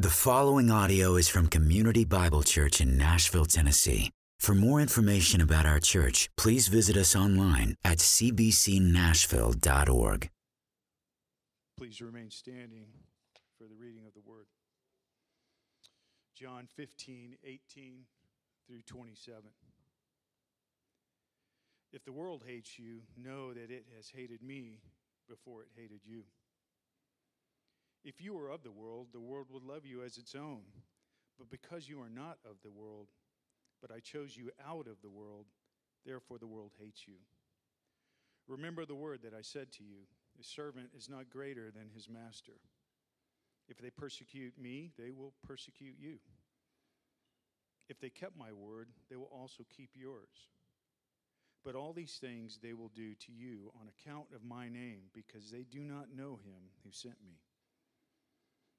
The following audio is from Community Bible Church in Nashville, Tennessee. For more information about our church, please visit us online at cbcnashville.org. Please remain standing for the reading of the word. John 15, 18 through 27. If the world hates you, know that it has hated me before it hated you. If you were of the world, the world would love you as its own. But because you are not of the world, but I chose you out of the world, therefore the world hates you. Remember the word that I said to you a servant is not greater than his master. If they persecute me, they will persecute you. If they kept my word, they will also keep yours. But all these things they will do to you on account of my name, because they do not know him who sent me.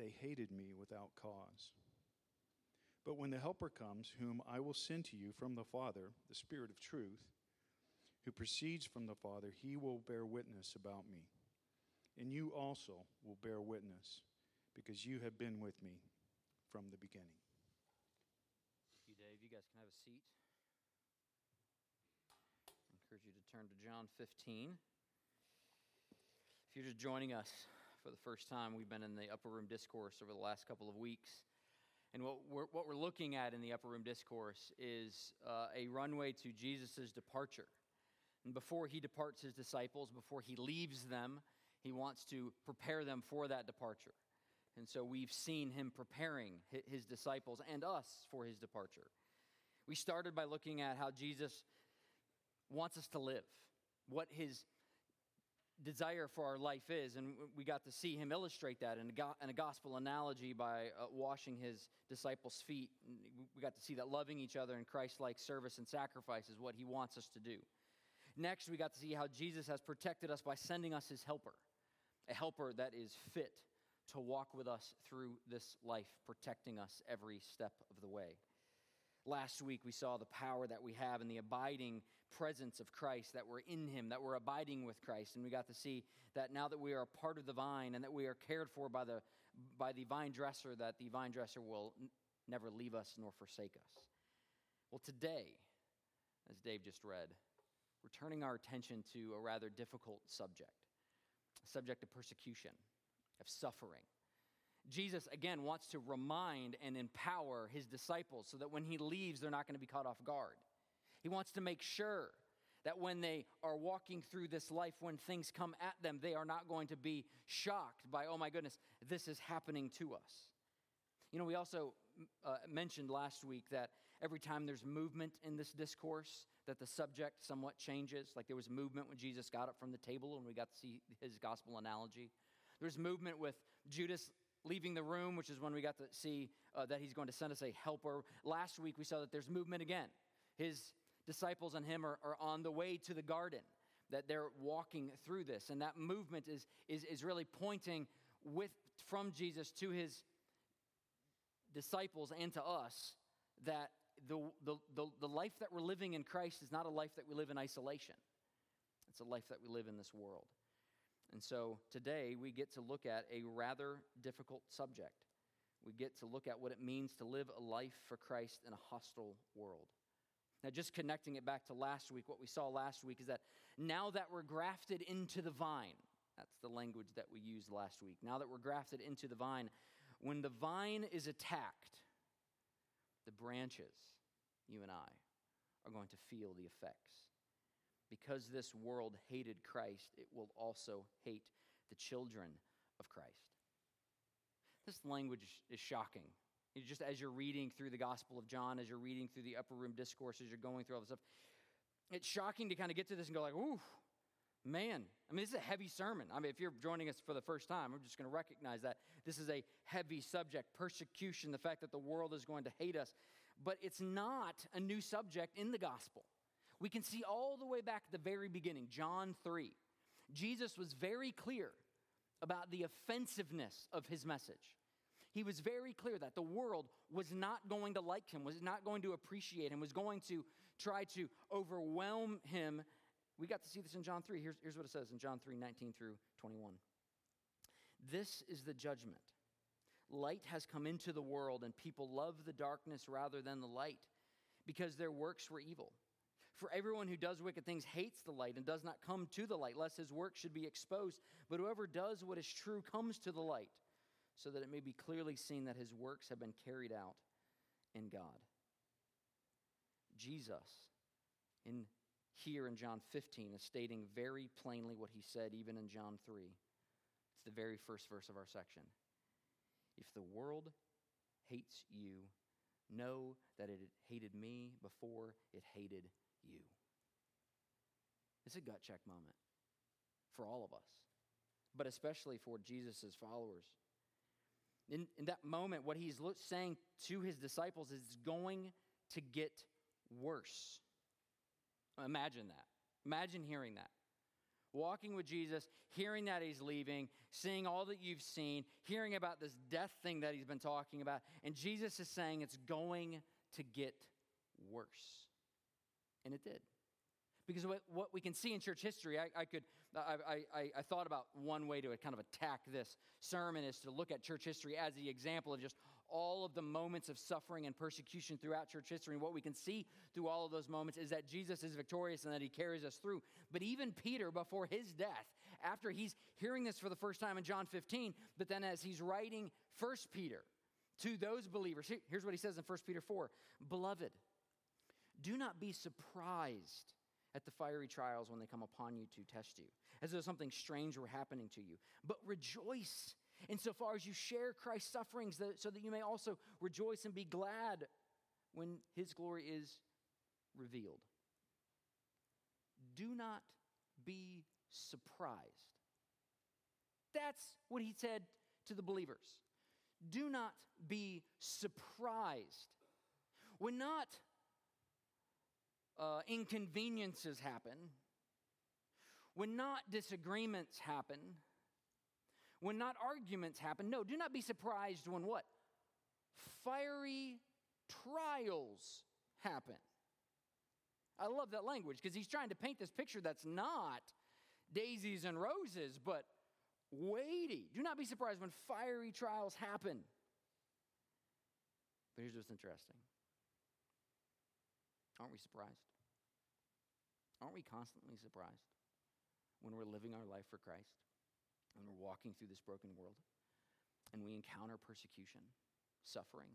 they hated me without cause. But when the Helper comes, whom I will send to you from the Father, the Spirit of truth, who proceeds from the Father, he will bear witness about me. And you also will bear witness, because you have been with me from the beginning. Thank you, Dave. You guys can have a seat. I encourage you to turn to John 15. If you're just joining us, for the first time. We've been in the upper room discourse over the last couple of weeks. And what we're, what we're looking at in the upper room discourse is uh, a runway to Jesus' departure. And before he departs his disciples, before he leaves them, he wants to prepare them for that departure. And so we've seen him preparing his disciples and us for his departure. We started by looking at how Jesus wants us to live, what his desire for our life is. And we got to see him illustrate that in a, gospel analogy by uh, washing his disciples' feet. We got to see that loving each other in Christ like service and sacrifice is what he wants us to do. Next, we got to see how Jesus has protected us by sending us his helper, a helper that is fit to walk with us through this life, protecting us every step of the way. Last week, we saw the power that we have in the abiding presence of Christ, that we're in Him, that we're abiding with Christ. And we got to see that now that we are a part of the vine and that we are cared for by the, by the vine dresser, that the vine dresser will n- never leave us nor forsake us. Well, today, as Dave just read, we're turning our attention to a rather difficult subject a subject of persecution, of suffering. Jesus, again, wants to remind and empower his disciples so that when he leaves, they're not going to be caught off guard. He wants to make sure that when they are walking through this life, when things come at them, they are not going to be shocked by, oh my goodness, this is happening to us. You know, we also uh, mentioned last week that every time there's movement in this discourse, that the subject somewhat changes. Like there was movement when Jesus got up from the table and we got to see his gospel analogy. There's movement with Judas leaving the room, which is when we got to see uh, that he's going to send us a helper. Last week we saw that there's movement again. His disciples and him are, are on the way to the garden, that they're walking through this. And that movement is, is, is really pointing with, from Jesus to his disciples and to us that the, the, the, the life that we're living in Christ is not a life that we live in isolation. It's a life that we live in this world. And so today we get to look at a rather difficult subject. We get to look at what it means to live a life for Christ in a hostile world. Now, just connecting it back to last week, what we saw last week is that now that we're grafted into the vine, that's the language that we used last week. Now that we're grafted into the vine, when the vine is attacked, the branches, you and I, are going to feel the effects. Because this world hated Christ, it will also hate the children of Christ. This language is shocking just as you're reading through the Gospel of John, as you're reading through the upper room discourse, as you're going through all this stuff, it's shocking to kind of get to this and go like, ooh, Man, I mean, this is a heavy sermon. I mean, if you're joining us for the first time, I'm just going to recognize that this is a heavy subject persecution, the fact that the world is going to hate us. But it's not a new subject in the gospel. We can see all the way back at the very beginning, John 3. Jesus was very clear about the offensiveness of his message. He was very clear that the world was not going to like him, was not going to appreciate him, was going to try to overwhelm him. We got to see this in John 3. Here's, here's what it says in John 3 19 through 21. This is the judgment. Light has come into the world, and people love the darkness rather than the light because their works were evil. For everyone who does wicked things hates the light and does not come to the light, lest his work should be exposed. But whoever does what is true comes to the light, so that it may be clearly seen that his works have been carried out in God. Jesus, in here in John 15, is stating very plainly what he said even in John 3. It's the very first verse of our section. If the world hates you, know that it hated me before it hated you. It's a gut check moment for all of us, but especially for Jesus' followers. In, in that moment, what he's saying to his disciples is going to get worse. Imagine that. Imagine hearing that. Walking with Jesus, hearing that he's leaving, seeing all that you've seen, hearing about this death thing that he's been talking about, and Jesus is saying it's going to get worse. And it did. Because what, we can see in church history, I, I could, I, I, I thought about one way to kind of attack this sermon is to look at church history as the example of just all of the moments of suffering and persecution throughout church history. And what we can see through all of those moments is that Jesus is victorious and that he carries us through. But even Peter, before his death, after he's hearing this for the first time in John 15, but then as he's writing First Peter to those believers, here's what he says in First Peter 4 Beloved, do not be surprised at the fiery trials when they come upon you to test you, as though something strange were happening to you. But rejoice insofar as you share Christ's sufferings, so that you may also rejoice and be glad when his glory is revealed. Do not be surprised. That's what he said to the believers. Do not be surprised. When not uh, inconveniences happen, when not disagreements happen, when not arguments happen. No, do not be surprised when what? Fiery trials happen. I love that language because he's trying to paint this picture that's not daisies and roses, but weighty. Do not be surprised when fiery trials happen. But here's what's interesting. Aren't we surprised? Aren't we constantly surprised when we're living our life for Christ? When we're walking through this broken world and we encounter persecution, suffering,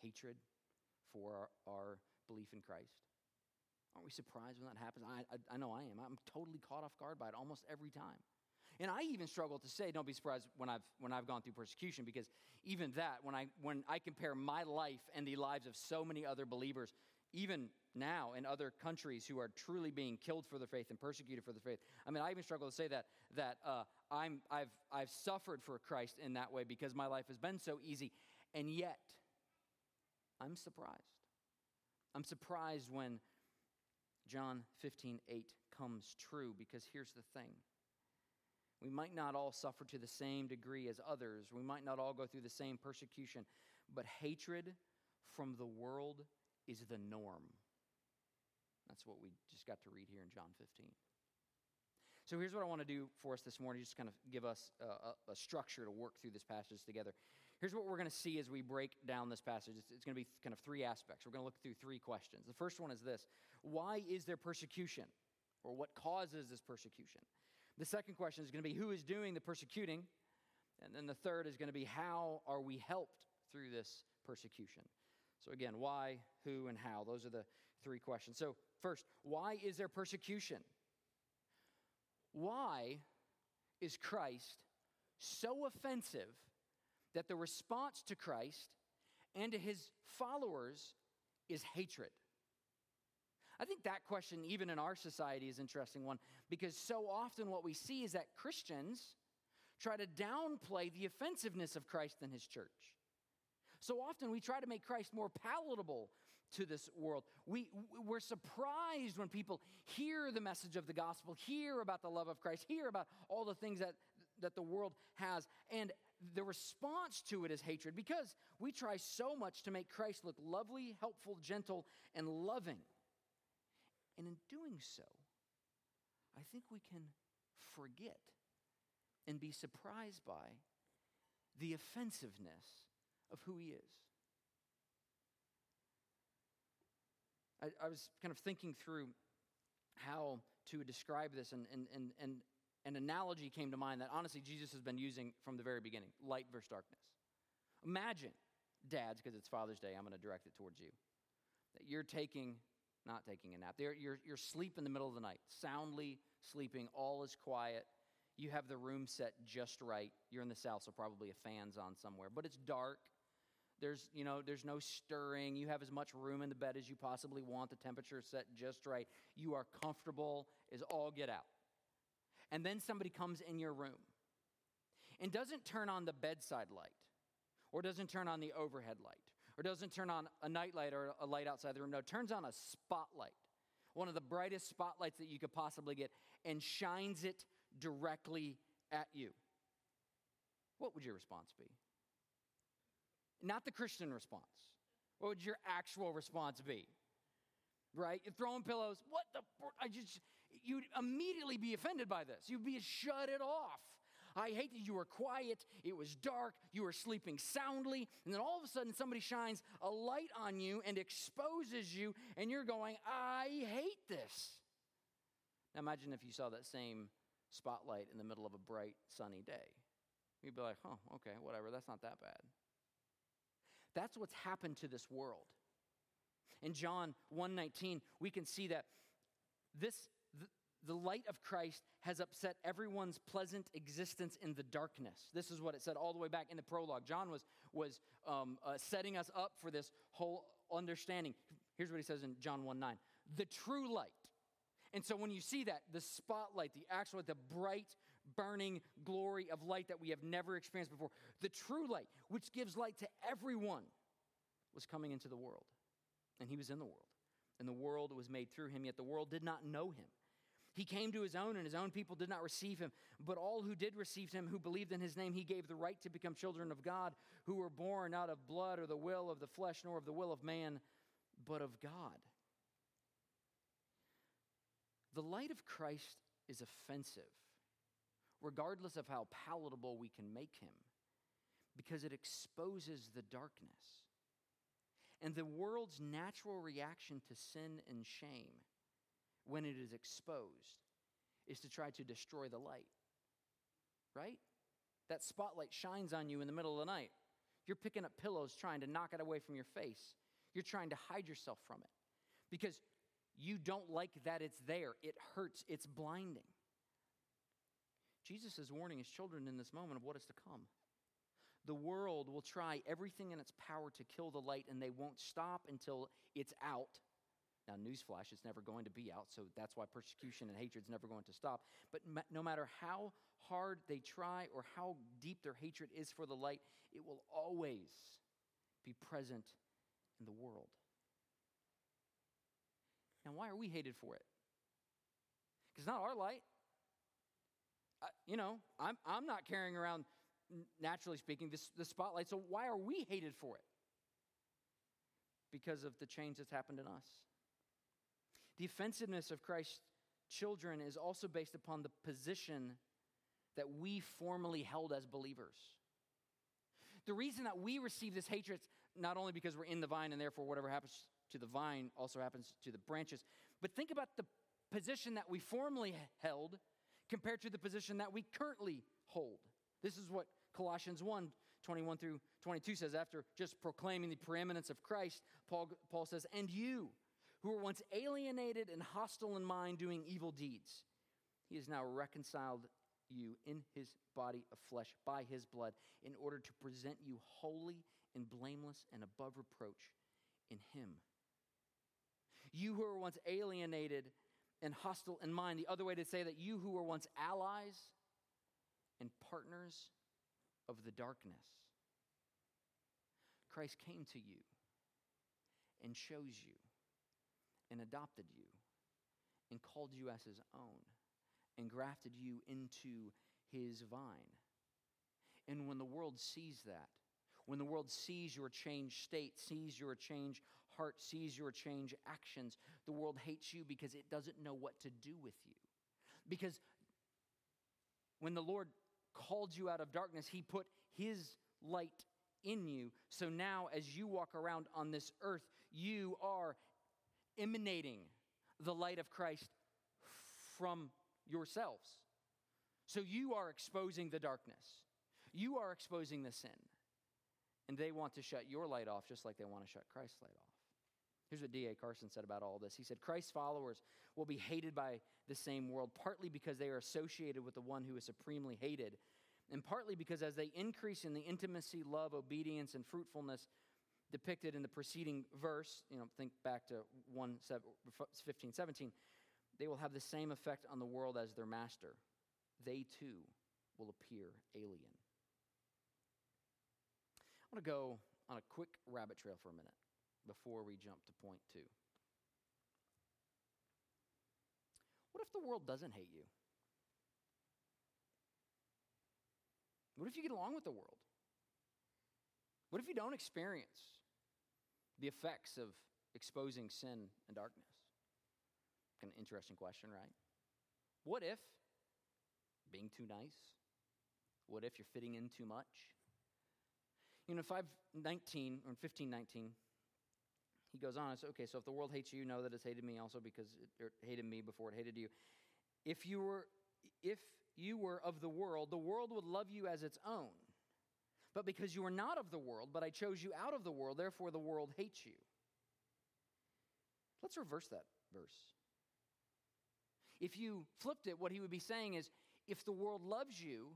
hatred for our, our belief in Christ? Aren't we surprised when that happens? I, I, I, know I am. I'm totally caught off guard by it almost every time. And I even struggle to say, don't be surprised when I've, when I've gone through persecution, because even that, when I, when I compare my life and the lives of so many other believers, even now in other countries who are truly being killed for their faith and persecuted for their faith. I mean, I even struggle to say that that uh, I'm I've I've suffered for Christ in that way because my life has been so easy, and yet I'm surprised. I'm surprised when John 15, 8 comes true because here's the thing. We might not all suffer to the same degree as others. We might not all go through the same persecution, but hatred from the world is the norm. That's what we just got to read here in John 15. So here's what I want to do for us this morning, just kind of give us a, a, structure to work through this passage together. Here's what we're going to see as we break down this passage. It's, it's going to be kind of three aspects. We're going to look through three questions. The first one is this Why is there persecution? Or what causes this persecution? The second question is going to be who is doing the persecuting? And then the third is going to be how are we helped through this persecution? So, again, why, who, and how. Those are the three questions. So, first, why is there persecution? Why is Christ so offensive that the response to Christ and to his followers is hatred? I think that question, even in our society, is an interesting one because so often what we see is that Christians try to downplay the offensiveness of Christ and his church. So often we try to make Christ more palatable to this world. We, we're surprised when people hear the message of the gospel, hear about the love of Christ, hear about all the things that, that the world has, and the response to it is hatred because we try so much to make Christ look lovely, helpful, gentle, and loving. And in doing so, I think we can forget and be surprised by the offensiveness of who he is. I, I was kind of thinking through how to describe this, and, and, and, and an analogy came to mind that honestly Jesus has been using from the very beginning light versus darkness. Imagine, dads, because it's Father's Day, I'm going to direct it towards you, that you're taking, not taking a nap, you're, you're, you're asleep in the middle of the night, soundly sleeping, all is quiet. You have the room set just right. You're in the South, so probably a fan's on somewhere, but it's dark. There's, you know, there's no stirring. You have as much room in the bed as you possibly want. The temperature is set just right. You are comfortable as all get out. And then somebody comes in your room and doesn't turn on the bedside light or doesn't turn on the overhead light or doesn't turn on a night light or a light outside the room. No, turns on a spotlight, one of the brightest spotlights that you could possibly get, and shines it directly at you. What would your response be? Not the Christian response. What would your actual response be? Right? You're throwing pillows. What the? I just, you'd immediately be offended by this. You'd be shut it off. I hate that you were quiet, it was dark, you were sleeping soundly, and then all of a sudden somebody shines a light on you and exposes you, and you're going, I hate this. Now imagine if you saw that same spotlight in the middle of a bright, sunny day. You'd be like, oh, okay, whatever, that's not that bad. That's what's happened to this world. In John 1:19, we can see that this the, light of Christ has upset everyone's pleasant existence in the darkness. This is what it said all the way back in the prologue. John was, was um, uh, setting us up for this whole understanding. Here's what he says in John 1 9 the true light. And so when you see that, the spotlight, the actual, the bright, burning glory of light that we have never experienced before, the true light, which gives light to everyone, was coming into the world. And he was in the world. And the world was made through him, yet the world did not know him. He came to his own, and his own people did not receive him. But all who did receive him, who believed in his name, he gave the right to become children of God, who were born not of blood or the will of the flesh, nor of the will of man, but of God. The light of Christ is offensive, regardless of how palatable we can make him, because it exposes the darkness. And the world's natural reaction to sin and shame when it is exposed is to try to destroy the light. Right? That spotlight shines on you in the middle of the night. You're picking up pillows trying to knock it away from your face. You're trying to hide yourself from it because you don't like that it's there. It hurts, it's blinding. Jesus is warning his children in this moment of what is to come. The world will try everything in its power to kill the light, and they won't stop until it's out. Now, newsflash, it's never going to be out, so that's why persecution and hatred is never going to stop. But no matter how hard they try or how deep their hatred is for the light, it will always be present in the world. Now, why are we hated for it? Because it's not our light. You know, I'm, I'm not carrying around naturally speaking, the spotlight. So why are we hated for it? Because of the change that's happened in us. The offensiveness of Christ's children is also based upon the position that we formerly held as believers. The reason that we receive this hatred, is not only because we're in the vine and therefore whatever happens to the vine also happens to the branches, but think about the position that we formerly held compared to the position that we currently hold. This is what Colossians 1 21 through 22 says, after just proclaiming the preeminence of Christ, Paul, Paul says, And you, who were once alienated and hostile in mind, doing evil deeds, he has now reconciled you in his body of flesh by his blood in order to present you holy and blameless and above reproach in him. You who were once alienated and hostile in mind. The other way to say that you who were once allies and partners of the darkness. Christ came to you and chose you and adopted you and called you as his own and grafted you into his vine. And when the world sees that, when the world sees your changed state, sees your changed heart, sees your change actions, the world hates you because it doesn't know what to do with you. Because when the Lord called you out of darkness, He put His light in you. So now, as you walk around on this earth, you are emanating the light of Christ from yourselves. So you are exposing the darkness, you are exposing the sin. And they want to shut your light off just like they want to shut Christ's light off. Here's what D.A. Carson said about all this. He said, Christ's followers will be hated by the same world, partly because they are associated with the one who is supremely hated, and partly because as they increase in the intimacy, love, obedience, and fruitfulness depicted in the preceding verse, you know, think back to 1 15, 17, they will have the same effect on the world as their master. They too will appear alien. I want to go on a quick rabbit trail for a minute before we jump to point two. What if the world doesn't hate you? What if you get along with the world? What if you don't experience the effects of exposing sin and darkness? Of interesting question, right? What if being too nice? What if you're fitting in too much? You know, 519 or 1519, he goes on, it's okay, so if the world hates you, know that it's hated me also because it, hated me before it hated you. If you were if you were of the world, the world would love you as its own. But because you are not of the world, but I chose you out of the world, therefore the world hates you. Let's reverse that verse. If you flipped it, what he would be saying is if the world loves you,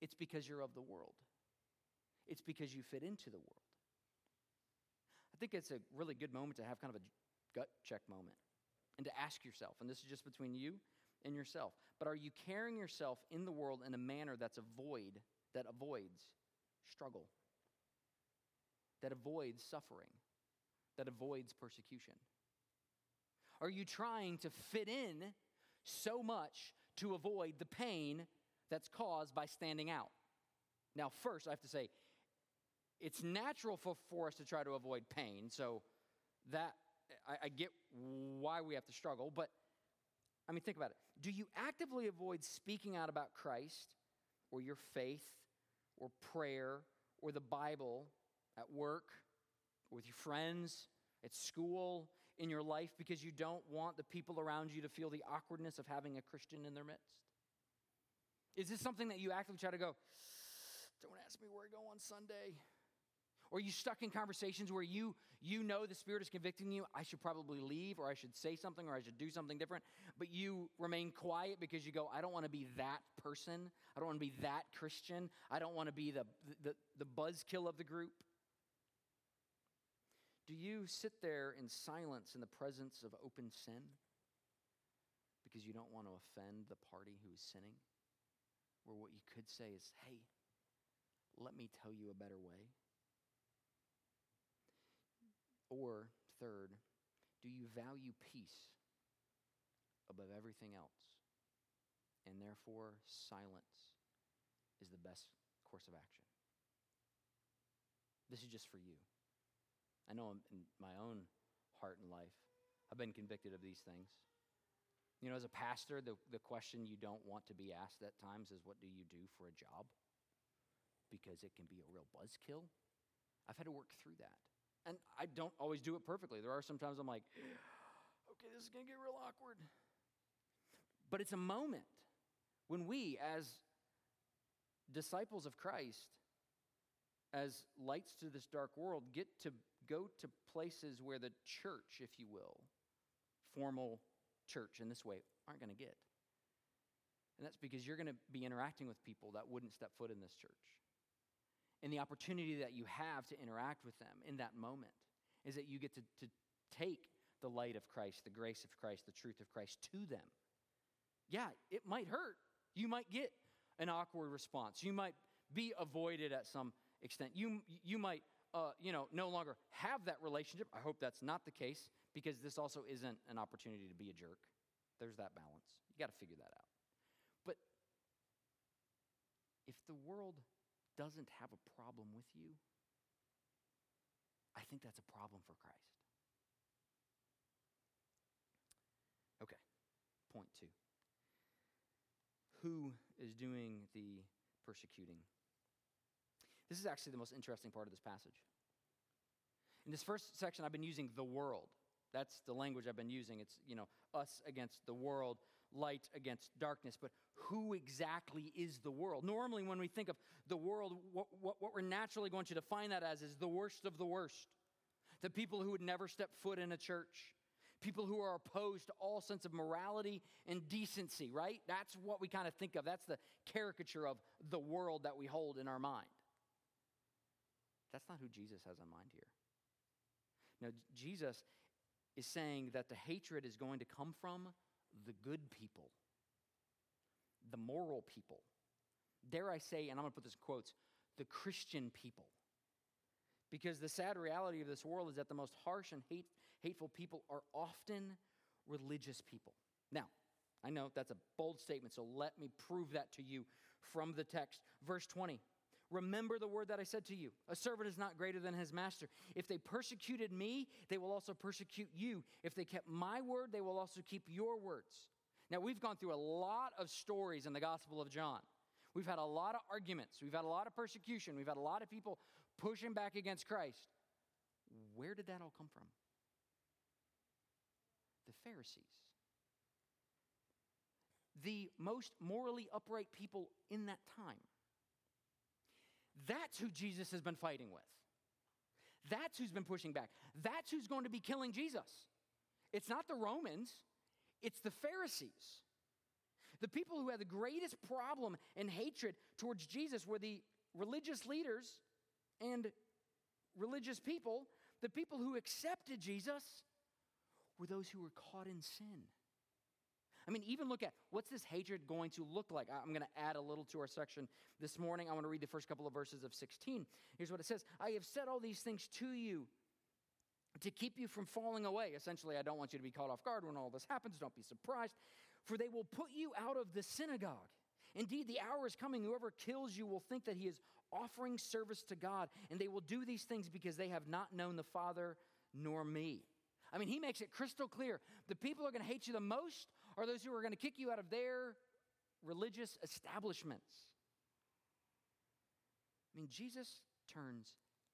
it's because you're of the world, it's because you fit into the world. I think it's a really good moment to have kind of a gut check moment and to ask yourself, and this is just between you and yourself, but are you carrying yourself in the world in a manner that's a void, that avoids struggle, that avoids suffering, that avoids persecution? Are you trying to fit in so much to avoid the pain that's caused by standing out? Now, first, I have to say, it's natural for, for us to try to avoid pain. So that I, I get why we have to struggle, but I mean, think about it. Do you actively avoid speaking out about Christ or your faith or prayer or the Bible at work or with your friends, at school, in your life because you don't want the people around you to feel the awkwardness of having a Christian in their midst? Is this something that you actively try to go, don't ask me where I go on Sunday? Or you stuck in conversations where you, you know the Spirit is convicting you, I should probably leave, or I should say something, or I should do something different, but you remain quiet because you go, I don't want to be that person. I don't want to be that Christian. I don't want to be the, the, the buzzkill of the group. Do you sit there in silence in the presence of open sin because you don't want to offend the party who is sinning? Or what you could say is, hey, let me tell you a better way. Or, third, do you value peace above everything else? And therefore, silence is the best course of action. This is just for you. I know in my own heart and life, I've been convicted of these things. You know, as a pastor, the, the question you don't want to be asked at times is what do you do for a job? Because it can be a real buzzkill. I've had to work through that. And I don't always do it perfectly. There are sometimes I'm like, okay, this is going to get real awkward. But it's a moment when we, as disciples of Christ, as lights to this dark world, get to go to places where the church, if you will, formal church in this way, aren't going to get. And that's because you're going to be interacting with people that wouldn't step foot in this church. And the opportunity that you have to interact with them in that moment is that you get to, to take the light of Christ, the grace of Christ, the truth of Christ to them. Yeah, it might hurt. You might get an awkward response. You might be avoided at some extent. You, you might, uh, you know, no longer have that relationship. I hope that's not the case because this also isn't an opportunity to be a jerk. There's that balance. You got to figure that out. But if the world doesn't have a problem with you, I think that's a problem for Christ. Okay, point two. Who is doing the persecuting? This is actually the most interesting part of this passage. In this first section, I've been using the world. That's the language I've been using. It's, you know, us against the world, light against darkness. But who exactly is the world? Normally, when we think of the world, what, what, what we're naturally going to define that as is the worst of the worst. The people who would never step foot in a church, people who are opposed to all sense of morality and decency, right? That's what we kind of think of. That's the caricature of the world that we hold in our mind. That's not who Jesus has in mind here. Now, Jesus is saying that the hatred is going to come from the good people, the moral people. Dare I say, and I'm going to put this in quotes, the Christian people. Because the sad reality of this world is that the most harsh and hate, hateful people are often religious people. Now, I know that's a bold statement, so let me prove that to you from the text. Verse 20 Remember the word that I said to you a servant is not greater than his master. If they persecuted me, they will also persecute you. If they kept my word, they will also keep your words. Now, we've gone through a lot of stories in the Gospel of John. We've had a lot of arguments. We've had a lot of persecution. We've had a lot of people pushing back against Christ. Where did that all come from? The Pharisees. The most morally upright people in that time. That's who Jesus has been fighting with. That's who's been pushing back. That's who's going to be killing Jesus. It's not the Romans, it's the Pharisees. The people who had the greatest problem and hatred towards Jesus were the religious leaders and religious people. The people who accepted Jesus were those who were caught in sin. I mean, even look at what's this hatred going to look like? I'm going to add a little to our section this morning. I want to read the first couple of verses of 16. Here's what it says I have said all these things to you to keep you from falling away. Essentially, I don't want you to be caught off guard when all this happens. Don't be surprised, for they will put you out of the synagogue. Indeed, the hour is coming. Whoever kills you will think that he is offering service to God, and they will do these things because they have not known the Father nor me. I mean, he makes it crystal clear. The people are going to hate you the most are those who are going to kick you out of their religious establishments. I mean, Jesus turns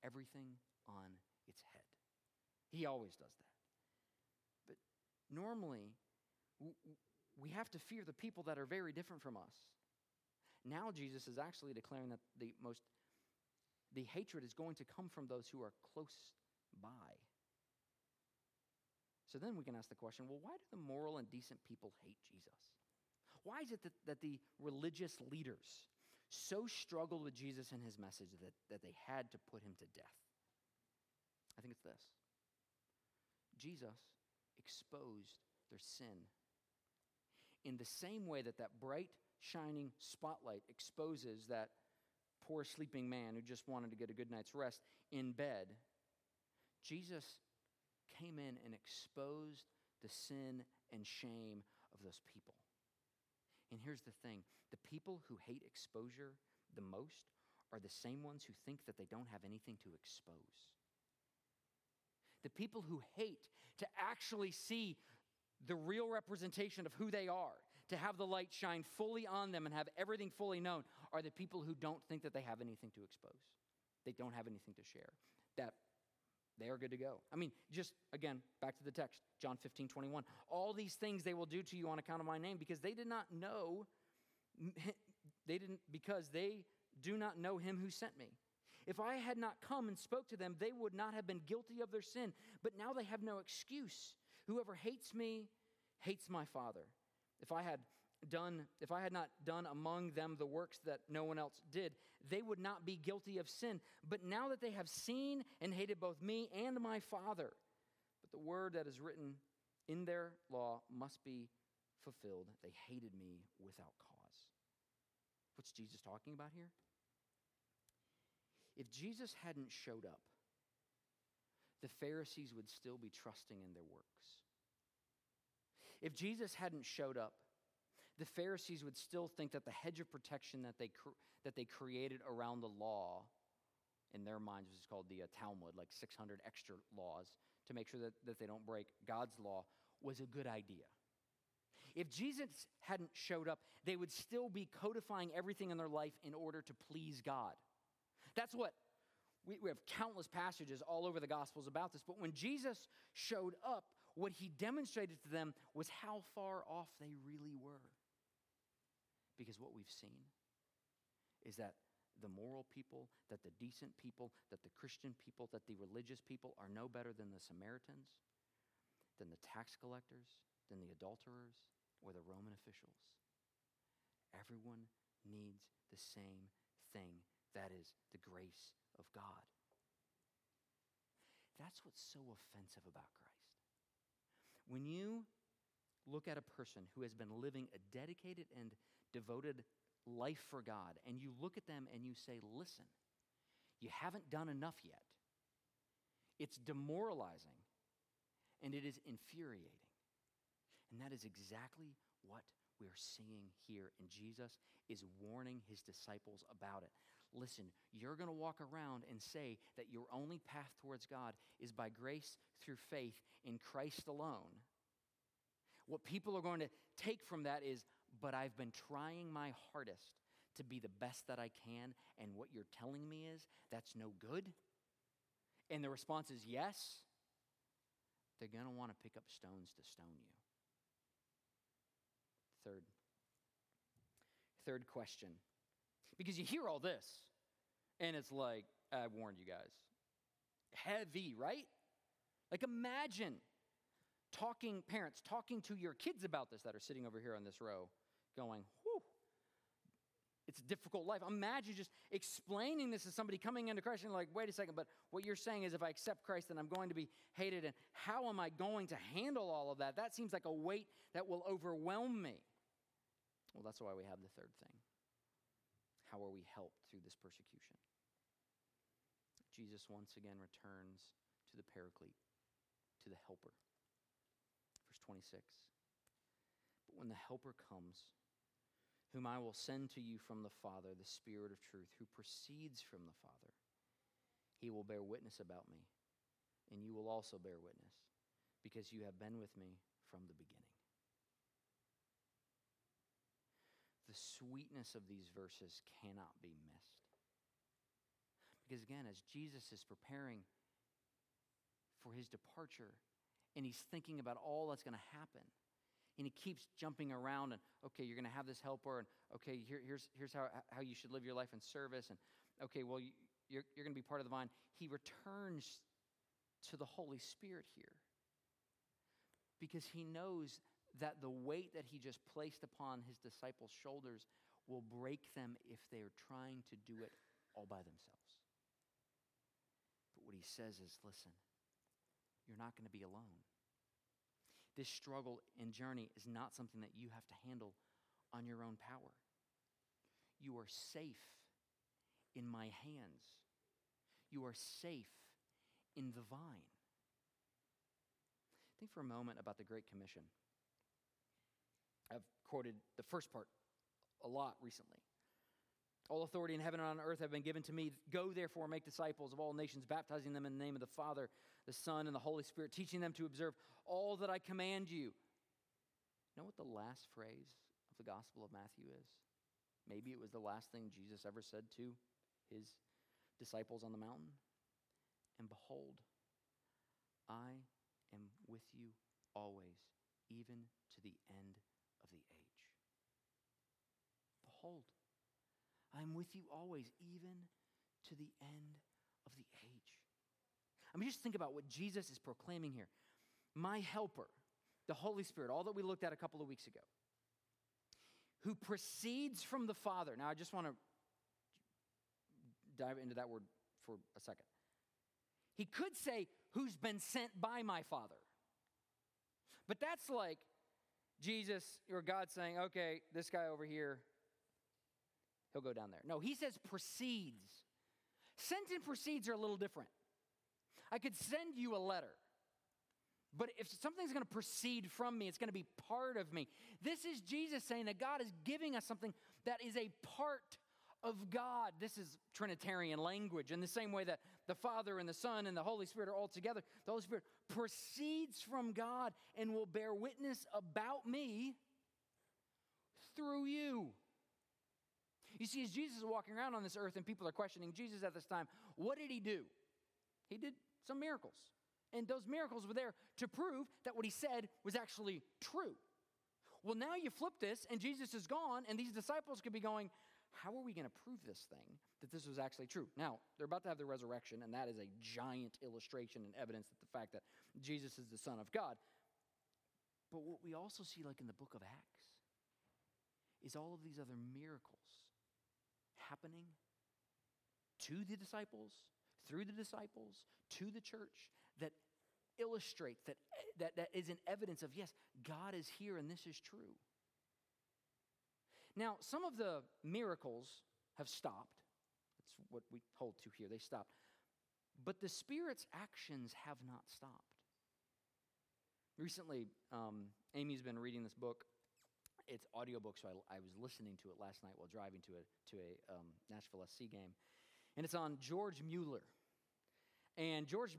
everything on its head. He always does that. But normally, we have to fear the people that are very different from us. Now, Jesus is actually declaring that the most the hatred is going to come from those who are close by. So then we can ask the question well, why do the moral and decent people hate Jesus? Why is it that, that the religious leaders so struggled with Jesus and his message that, that they had to put him to death? I think it's this Jesus exposed their sin in the same way that that bright, shining spotlight exposes that poor sleeping man who just wanted to get a good night's rest in bed. Jesus came in and exposed the sin and shame of those people. And here's the thing the people who hate exposure the most are the same ones who think that they don't have anything to expose. The people who hate to actually see the real representation of who they are, to have the light shine fully on them and have everything fully known, are the people who don't think that they have anything to expose. They don't have anything to share. They are good to go. I mean, just again, back to the text, John 15, 21. All these things they will do to you on account of my name because they did not know, they didn't, because they do not know him who sent me. If I had not come and spoke to them, they would not have been guilty of their sin, but now they have no excuse. Whoever hates me hates my Father. If I had done if I had not done among them the works that no one else did, they would not be guilty of sin. But now that they have seen and hated both me and my Father, but the word that is written in their law must be fulfilled. They hated me without cause. What's Jesus talking about here? If Jesus hadn't showed up, the Pharisees would still be trusting in their works. If Jesus hadn't showed up, the Pharisees would still think that the hedge of protection that they, that they created around the law, in their minds, was called the uh, Talmud, like 600 extra laws to make sure that, that they don't break God's law, was a good idea. If Jesus hadn't showed up, they would still be codifying everything in their life in order to please God. That's what we, we have countless passages all over the Gospels about this. But when Jesus showed up, what he demonstrated to them was how far off they really were. Because what we've seen is that the moral people, that the decent people, that the Christian people, that the religious people are no better than the Samaritans, than the tax collectors, than the adulterers, or the Roman officials. Everyone needs the same thing that is the grace of God. That's what's so offensive about Christ. When you look at a person who has been living a dedicated and devoted life for God, and you look at them and you say, listen, you haven't done enough yet, it's demoralizing and it is infuriating. And that is exactly what we're seeing here. And Jesus is warning his disciples about it. Listen, you're going to walk around and say that your only path towards God is by grace through faith in Christ alone. What people are going to take from that is, but I've been trying my hardest to be the best that I can, and what you're telling me is that's no good? And the response is yes. They're going to want to pick up stones to stone you. Third. Third question. Because you hear all this, and it's like, I warned you guys. Heavy, right? Like, imagine talking, parents, talking to your kids about this that are sitting over here on this row, going, whew, it's a difficult life. Imagine just explaining this to somebody coming into Christ and like, wait a second, but what you're saying is if I accept Christ, then I'm going to be hated. And how am I going to handle all of that? That seems like a weight that will overwhelm me. Well, that's why we have the third thing. How are we helped through this persecution? Jesus once again returns to the paraclete, to the helper. Verse 26. But when the helper comes, whom I will send to you from the Father, the Spirit of truth, who proceeds from the Father, he will bear witness about me, and you will also bear witness, because you have been with me from the beginning. the sweetness of these verses cannot be missed. Because again, as Jesus is preparing for his departure and he's thinking about all that's going to happen, and he keeps jumping around and okay you're going to have this helper and okay here, here's, here's how, how you should live your life in service and okay well you, you're, you're going to be part of the vine he returns to the holy spirit here because he knows that the weight that he just placed upon his disciples' shoulders will break them if they are trying to do it all by themselves. But what he says is listen, you're not going to be alone. This struggle and journey is not something that you have to handle on your own power. You are safe in my hands, you are safe in the vine. Think for a moment about the Great Commission. I've quoted the first part a lot recently. All authority in heaven and on earth have been given to me. Go therefore, and make disciples of all nations, baptizing them in the name of the Father, the Son, and the Holy Spirit, teaching them to observe all that I command you. You know what the last phrase of the Gospel of Matthew is? Maybe it was the last thing Jesus ever said to his disciples on the mountain. And behold, I am with you always, even to the end of the age. Behold, I'm with you always, even to the end of the age. I mean, just think about what Jesus is proclaiming here. My helper, the Holy Spirit, all that we looked at a couple of weeks ago, who proceeds from the Father. Now, I just want to dive into that word for a second. He could say, who's been sent by my Father. But that's like Jesus or God saying, okay, this guy over here, he'll go down there. No, he says proceeds. Sent and proceeds are a little different. I could send you a letter. But if something's going to proceed from me, it's going to be part of me. This is Jesus saying that God is giving us something that is a part of God. This is Trinitarian language. In the same way that the Father and the Son and the Holy Spirit are all together, the Holy Spirit proceeds from God and will bear witness about me through you. You see, as Jesus is walking around on this earth and people are questioning Jesus at this time, what did he do? He did some miracles. And those miracles were there to prove that what he said was actually true. Well, now you flip this, and Jesus is gone, and these disciples could be going, How are we going to prove this thing that this was actually true? Now, they're about to have the resurrection, and that is a giant illustration and evidence that the fact that Jesus is the Son of God. But what we also see, like in the book of Acts, is all of these other miracles happening to the disciples, through the disciples, to the church, that illustrates, that, that, that is an evidence of, yes, God is here and this is true. Now, some of the miracles have stopped. That's what we hold to here. They stopped. But the Spirit's actions have not stopped. Recently, um, Amy's been reading this book. It's audiobook, so I, I, was listening to it last night while driving to a, to a um, Nashville SC game. And it's on George Mueller. And George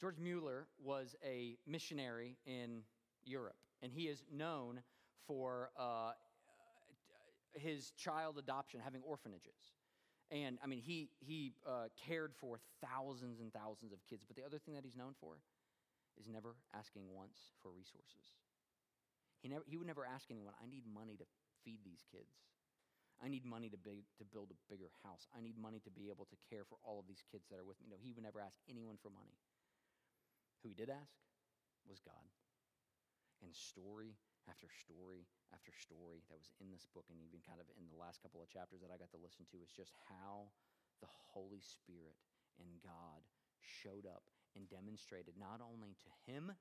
George Mueller was a missionary in Europe, and he is known for uh, his child adoption, having orphanages. And I mean, he, he uh, cared for thousands and thousands of kids. But the other thing that he's known for is never asking once for resources. He, never, he would never ask anyone, I need money to feed these kids. I need money to, big, to build a bigger house. I need money to be able to care for all of these kids that are with me. No, he would never ask anyone for money. Who he did ask was God. And story after story after story that was in this book, and even kind of in the last couple of chapters that I got to listen to, is just how the Holy Spirit and God showed up and demonstrated not only to him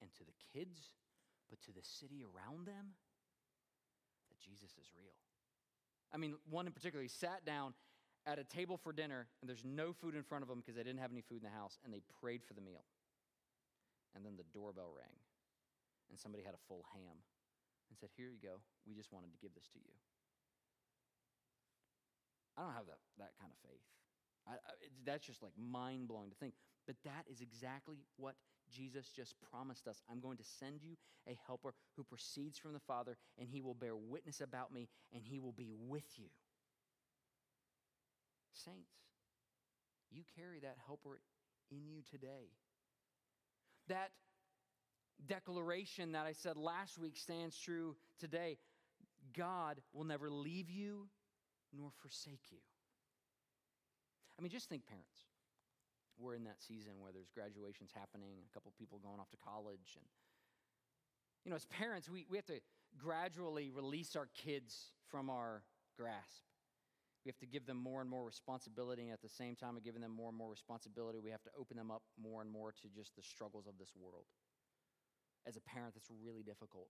and to the kids, but to the city around them that Jesus is real. I mean, one in particular, he sat down at a table for dinner, and there's no food in front of them because they didn't have any food in the house, and they prayed for the meal. And then the doorbell rang, and somebody had a full ham and said, Here you go. We just wanted to give this to you. I don't have that, that kind of faith. I, that's just like mind blowing to think. But that is exactly what Jesus just promised us. I'm going to send you a helper who proceeds from the Father, and he will bear witness about me, and he will be with you. Saints, you carry that helper in you today. That declaration that I said last week stands true today. God will never leave you nor forsake you. I mean, just think, parents. We're in that season where there's graduations happening, a couple people going off to college. And, you know, as parents, we, we have to gradually release our kids from our grasp. We have to give them more and more responsibility, and at the same time of giving them more and more responsibility, we have to open them up more and more to just the struggles of this world. As a parent, that's really difficult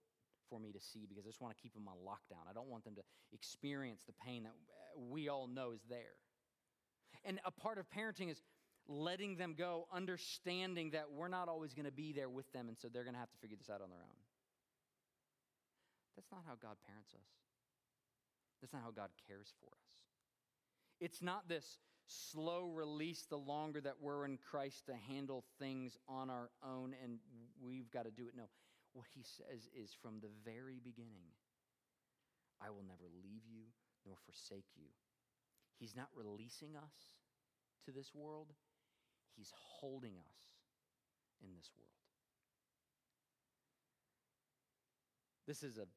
for me to see because I just want to keep them on lockdown. I don't want them to experience the pain that we all know is there. And a part of parenting is letting them go, understanding that we're not always going to be there with them, and so they're going to have to figure this out on their own. That's not how God parents us. That's not how God cares for us. It's not this slow release the longer that we're in Christ to handle things on our own and we've got to do it. No. What he says is from the very beginning, I will never leave you nor forsake you. He's not releasing us to this world, He's holding us in this world. This is a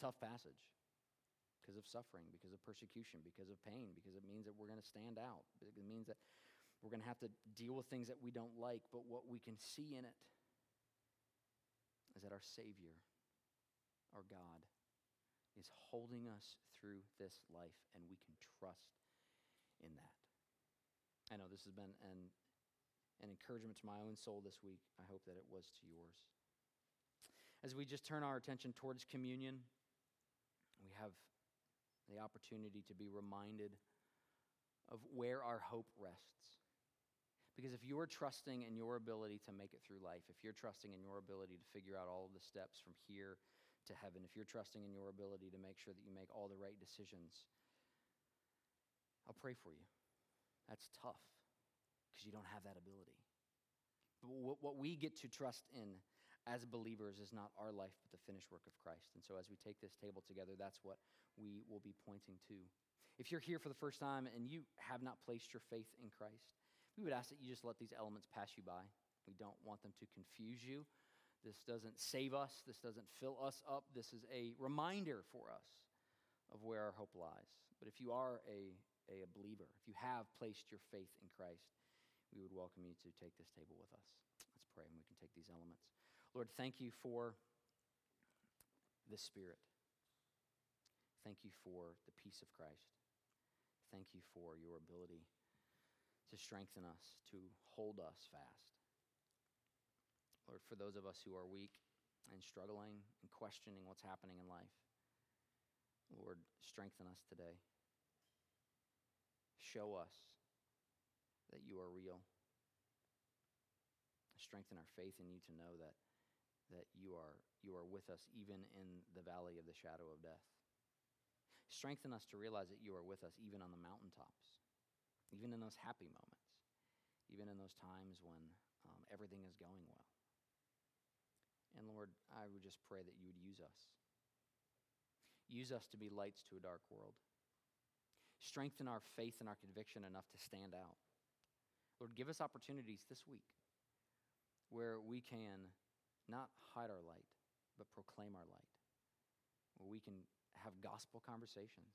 tough passage because of suffering, because of persecution, because of pain, because it means that we're going to stand out. It means that we're going to have to deal with things that we don't like, but what we can see in it is that our Savior, our God, is holding us through this life, and we can trust in that. I know this has been an, and encouragement to my own soul this week. I hope that it was to yours. As we just turn our attention towards communion, we have the opportunity to be reminded of where our hope rests. Because if you're trusting in your ability to make it through life, if you're trusting in your ability to figure out all of the steps from here to heaven, if you're trusting in your ability to make sure that you make all the right decisions, I'll pray for you. That's tough because you don't have that ability. But what we get to trust in as believers is not our life, but the finished work of Christ. And so as we take this table together, that's what we will be pointing to. If you're here for the first time and you have not placed your faith in Christ, we would ask that you just let these elements pass you by. We don't want them to confuse you. This doesn't save us, this doesn't fill us up. This is a reminder for us of where our hope lies. But if you are a, a believer, if you have placed your faith in Christ, we would welcome you to take this table with us. Let's pray and we can take these elements. Lord, thank you for the Spirit. Thank you for the peace of Christ. Thank you for your ability to strengthen us, to hold us fast. Lord, for those of us who are weak and struggling and questioning what's happening in life, Lord, strengthen us today. Show us that you are real. Strengthen our faith in you to know that, that you, are, you are with us even in the valley of the shadow of death. Strengthen us to realize that you are with us even on the mountaintops even in those happy moments, even in those times when um, everything is going well. And Lord, I would just pray that you would use us. Use us to be lights to a dark world. Strengthen our faith and our conviction enough to stand out. Lord, give us opportunities this week where we can not hide our light, but proclaim our light, where we can have gospel conversations,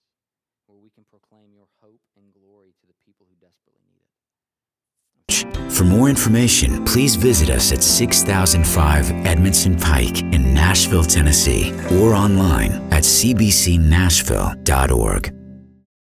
where we can proclaim your hope and glory to the people who desperately need it. For more information, please visit us at 6005 Edmondson Pike in Nashville, Tennessee, or online at cbcnashville.org.